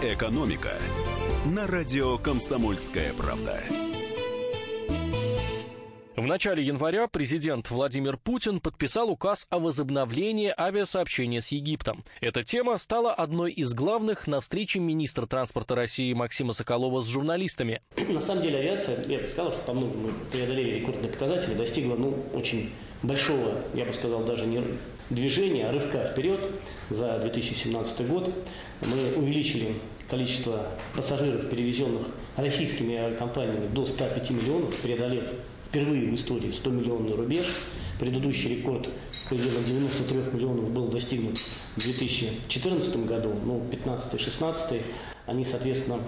«Экономика» на радио «Комсомольская правда». В начале января президент Владимир Путин подписал указ о возобновлении авиасообщения с Египтом. Эта тема стала одной из главных на встрече министра транспорта России Максима Соколова с журналистами. На самом деле авиация, я бы сказал, что по многим мы преодолели рекордные показатели, достигла ну, очень большого, я бы сказал, даже не движения, рывка вперед за 2017 год. Мы увеличили количество пассажиров, перевезенных российскими авиакомпаниями до 105 миллионов, преодолев впервые в истории 100 миллионный рубеж. Предыдущий рекорд пределах 93 миллионов был достигнут в 2014 году, ну, 15-16 они, соответственно,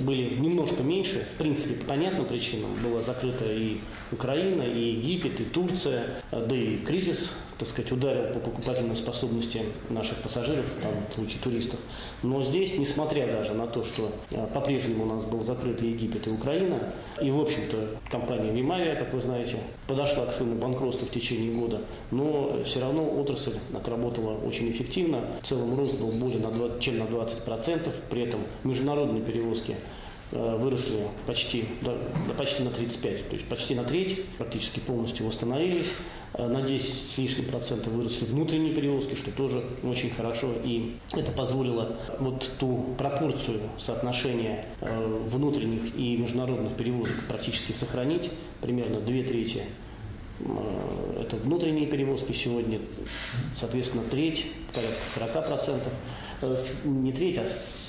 были немножко меньше. В принципе, по понятным причинам была закрыта и Украина, и Египет, и Турция, да и кризис так сказать, ударил по покупательной способности наших пассажиров, там, в случае туристов. Но здесь, несмотря даже на то, что э, по-прежнему у нас был закрыт Египет и Украина, и, в общем-то, компания Вимавия, как вы знаете, подошла к своему банкротству в течение года, но все равно отрасль отработала очень эффективно. В целом рост был более на 20, чем на 20%, при этом международные перевозки Э, выросли почти, да, почти на 35, то есть почти на треть, практически полностью восстановились. Э, на 10 с лишним процентов выросли внутренние перевозки, что тоже очень хорошо. И это позволило вот ту пропорцию соотношения э, внутренних и международных перевозок практически сохранить, примерно две трети это внутренние перевозки сегодня, соответственно, треть, порядка 40%. Э, не треть, а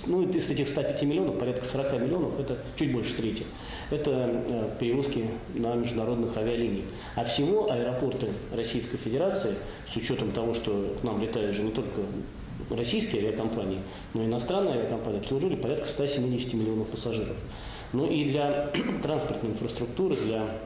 ну, из этих 105 миллионов, порядка 40 миллионов, это чуть больше трети. Это э, перевозки на международных авиалиниях. А всего аэропорты Российской Федерации, с учетом того, что к нам летают же не только российские авиакомпании, но и иностранные авиакомпании, обслужили порядка 170 миллионов пассажиров. Ну и для транспортной инфраструктуры, для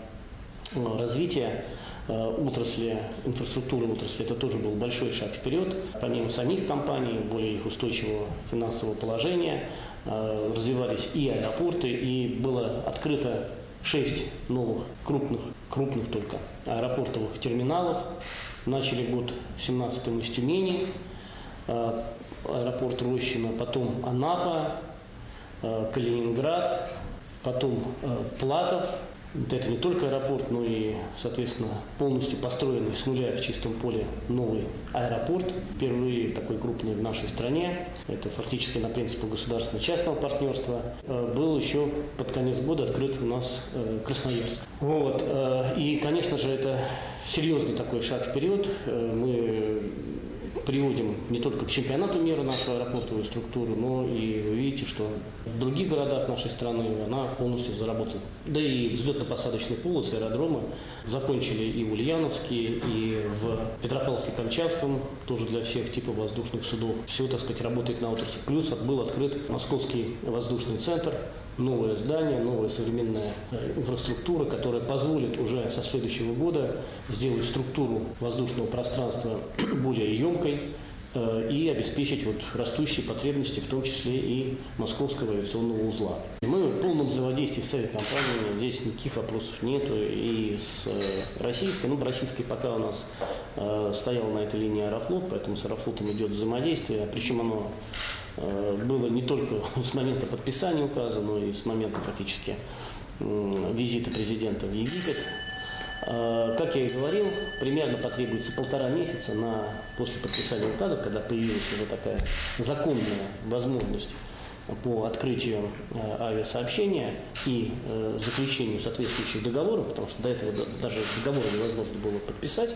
э, развития отрасли, инфраструктуры отрасли, это тоже был большой шаг вперед. Помимо самих компаний, более их устойчивого финансового положения, э, развивались и аэропорты, и было открыто шесть новых крупных, крупных только аэропортовых терминалов. Начали год 17 из Тюмени, э, аэропорт Рощино, потом Анапа, Калининград, потом Платов, это не только аэропорт, но и, соответственно, полностью построенный с нуля в чистом поле новый аэропорт. Впервые такой крупный в нашей стране. Это фактически на принципах государственно-частного партнерства. Э, был еще под конец года открыт у нас э, Красноярск. Вот. Э, и, конечно же, это серьезный такой шаг вперед. Мы приводим не только к чемпионату мира нашу аэропортовую структуру, но и вы видите, что в других городах нашей страны она полностью заработала. Да и взлетно-посадочные полосы, аэродромы закончили и в Ульяновске, и в Петропавловске-Камчатском, тоже для всех типов воздушных судов. Все, так сказать, работает на отрасли. Плюс был открыт Московский воздушный центр, новое здание, новая современная э, инфраструктура, которая позволит уже со следующего года сделать структуру воздушного пространства более емкой э, и обеспечить вот растущие потребности, в том числе и московского авиационного узла. Мы в полном взаимодействии с авиакомпаниями, здесь никаких вопросов нету. И с э, российской, ну, российской пока у нас стоял на этой линии Аэрофлот, поэтому с Аэрофлотом идет взаимодействие, причем оно Э, было не только с момента подписания указа, но и с момента фактически визита президента в Египет. Э, как я и говорил, примерно потребуется полтора месяца на, после подписания указа, когда появилась уже такая законная возможность по открытию э, авиасообщения и заключению соответствующих договоров, потому что до этого даже договоры невозможно было подписать,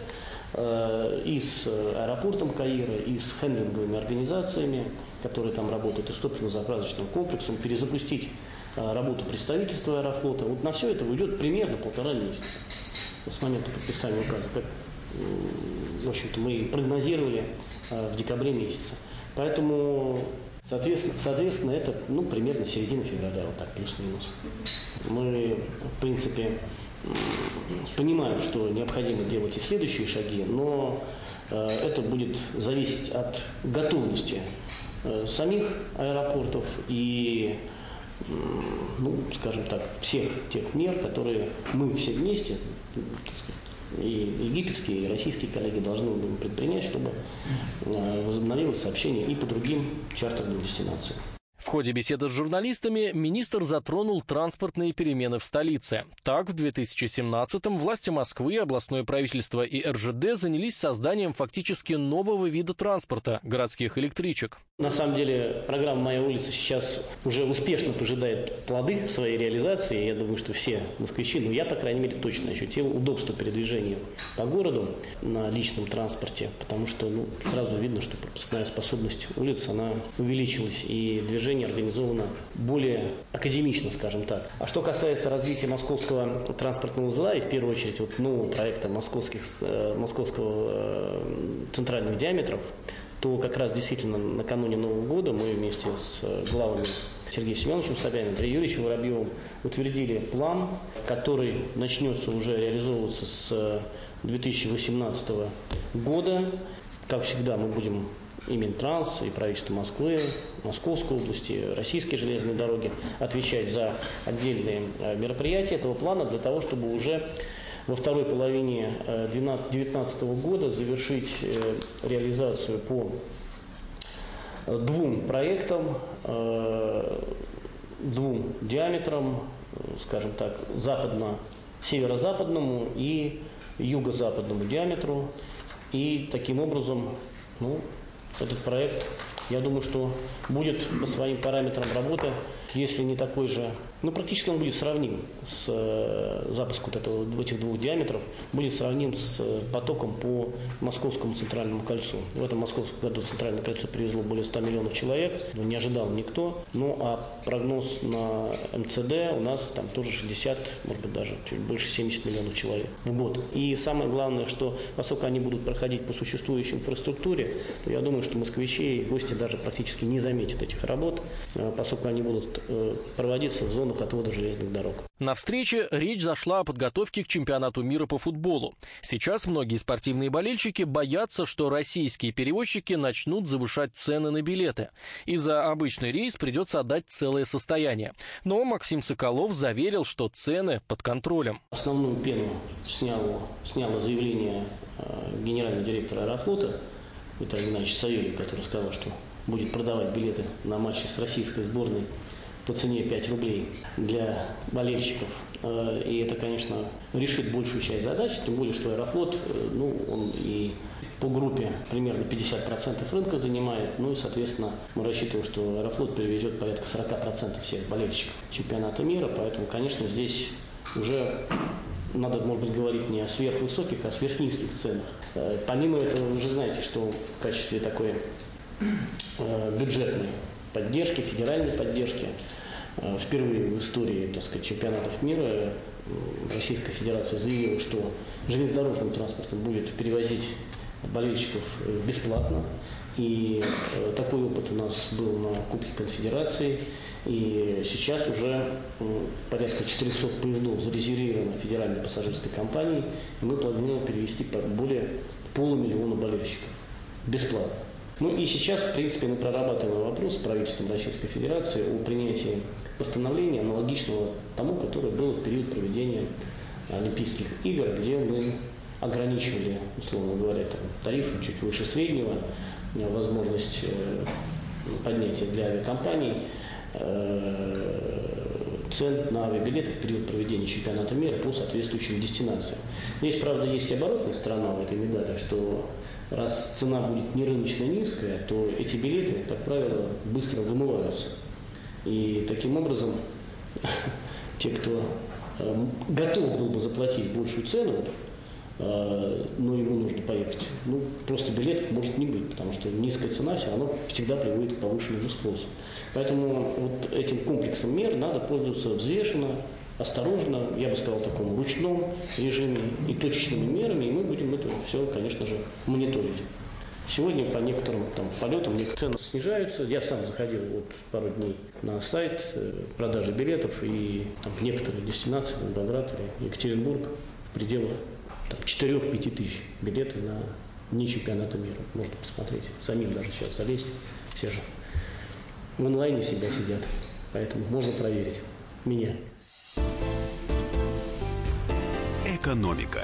и с аэропортом Каира, и с хендлинговыми организациями, которые там работают, и с топливно-заправочным комплексом, перезапустить работу представительства Аэрофлота. Вот на все это уйдет примерно полтора месяца с момента подписания указа, как, в общем-то, мы прогнозировали в декабре месяце. Поэтому, соответственно, соответственно это ну, примерно середина февраля, вот так, плюс-минус. Мы, в принципе, понимаем, что необходимо делать и следующие шаги, но а, это будет зависеть от готовности Э, самих аэропортов и, ну, скажем так, всех тех мер, которые мы все вместе, и египетские, и российские коллеги должны будем предпринять, чтобы э, возобновилось сообщение и по другим чартерным дестинациям. Ходе беседы с журналистами министр затронул транспортные перемены в столице. Так, в 2017-м власти Москвы, областное правительство и РЖД занялись созданием фактически нового вида транспорта – городских электричек. На самом деле программа «Моя улица» сейчас уже успешно пожидает плоды своей реализации. Я думаю, что все москвичи, ну я, по крайней мере, точно ощутил удобство передвижения по городу на личном транспорте, потому что ну, сразу видно, что пропускная способность улиц, она увеличилась, и движение организовано более академично, скажем так. А что касается развития московского транспортного узла, и в первую очередь вот нового проекта московских, э, московского э, центральных диаметров, то как раз действительно накануне Нового года мы вместе с э, главами Сергеем Семеновичем Собяниным, Андреем Юрьевичем Воробьевым утвердили план, который начнется уже реализовываться с 2018 э, года. Как всегда, мы будем и Минтранс, и правительство Москвы, Московской области, российские железные дороги отвечать за отдельные э, мероприятия этого плана для того, чтобы уже во второй половине 2019 э, года завершить э, реализацию по двум проектам, двум диаметрам, скажем так, западно, северо-западному и юго-западному диаметру. И таким образом, ну, этот проект, я думаю, что будет по своим параметрам работы, если не такой же ну, практически он будет сравним с э, запуском вот этого, этих двух диаметров, будет сравним с э, потоком по Московскому центральному кольцу. В этом московском году центральное кольцо привезло более 100 миллионов человек, ну, не ожидал никто. Ну, а прогноз на МЦД у нас там тоже 60, может быть, даже чуть больше 70 миллионов человек в год. И самое главное, что поскольку они будут проходить по существующей инфраструктуре, то я думаю, что москвичи и гости даже практически не заметят этих работ, э, поскольку они будут проводиться в зонах отвода железных дорог. На встрече речь зашла о подготовке к чемпионату мира по футболу. Сейчас многие спортивные болельщики боятся, что российские перевозчики начнут завышать цены на билеты. И за обычный рейс придется отдать целое состояние. Но Максим Соколов заверил, что цены под контролем. Основную пену сняло, сняло заявление э, генерального директора Аэрофлота Виталия Геннадьевича Савельева, который сказал, что будет продавать билеты на матчи с российской сборной по цене 5 рублей для болельщиков. Э, и это, конечно, решит большую часть задач, тем более, что Аэрофлот, э, ну, он и по группе примерно 50% рынка занимает. Ну и, соответственно, мы рассчитываем, что Аэрофлот перевезет порядка 40% всех болельщиков чемпионата мира. Поэтому, конечно, здесь уже надо, может быть, говорить не о сверхвысоких, а о сверхнизких ценах. Э, помимо этого, вы же знаете, что в качестве такой бюджетной поддержки, федеральной поддержки. Э, впервые в истории так сказать, чемпионатов мира э, Российская Федерация заявила, что железнодорожным транспортом будет перевозить болельщиков э, бесплатно. И такой опыт у нас был на Кубке Конфедерации. И сейчас уже порядка 400 поездов зарезервировано федеральной пассажирской компанией. И мы планируем перевести более полумиллиона болельщиков бесплатно. Ну и сейчас, в принципе, мы прорабатываем вопрос с правительством Российской Федерации о принятии постановления, аналогичного тому, которое было в период проведения Олимпийских игр, где мы ограничивали, условно говоря, там, тарифы чуть выше среднего, возможность э, поднятия для авиакомпаний э, цен на авиабилеты в период проведения чемпионата мира по соответствующим дестинациям. Здесь, правда, есть и оборотная сторона в этой медали, что раз цена будет не рыночно низкая, то эти билеты, как правило, быстро вымываются. И таким образом те, кто э, готов был бы заплатить большую цену, но ему нужно поехать, ну, просто билетов может не быть, потому что низкая цена все равно всегда приводит к повышенному спросу. Поэтому вот этим комплексом мер надо пользоваться взвешенно, осторожно, я бы сказал, в таком ручном режиме и точечными мерами, и мы будем это все, конечно же, мониторить. Сегодня по некоторым там, полетам цены снижаются. Я сам заходил вот пару дней на сайт э, продажи билетов, и там, некоторые дестинации, Волгоград Екатеринбург, в пределах 4-5 тысяч билетов на не чемпионата мира. Можно посмотреть. Самим даже сейчас залезть. Все же в онлайне себя сидят. Поэтому можно проверить меня. Экономика.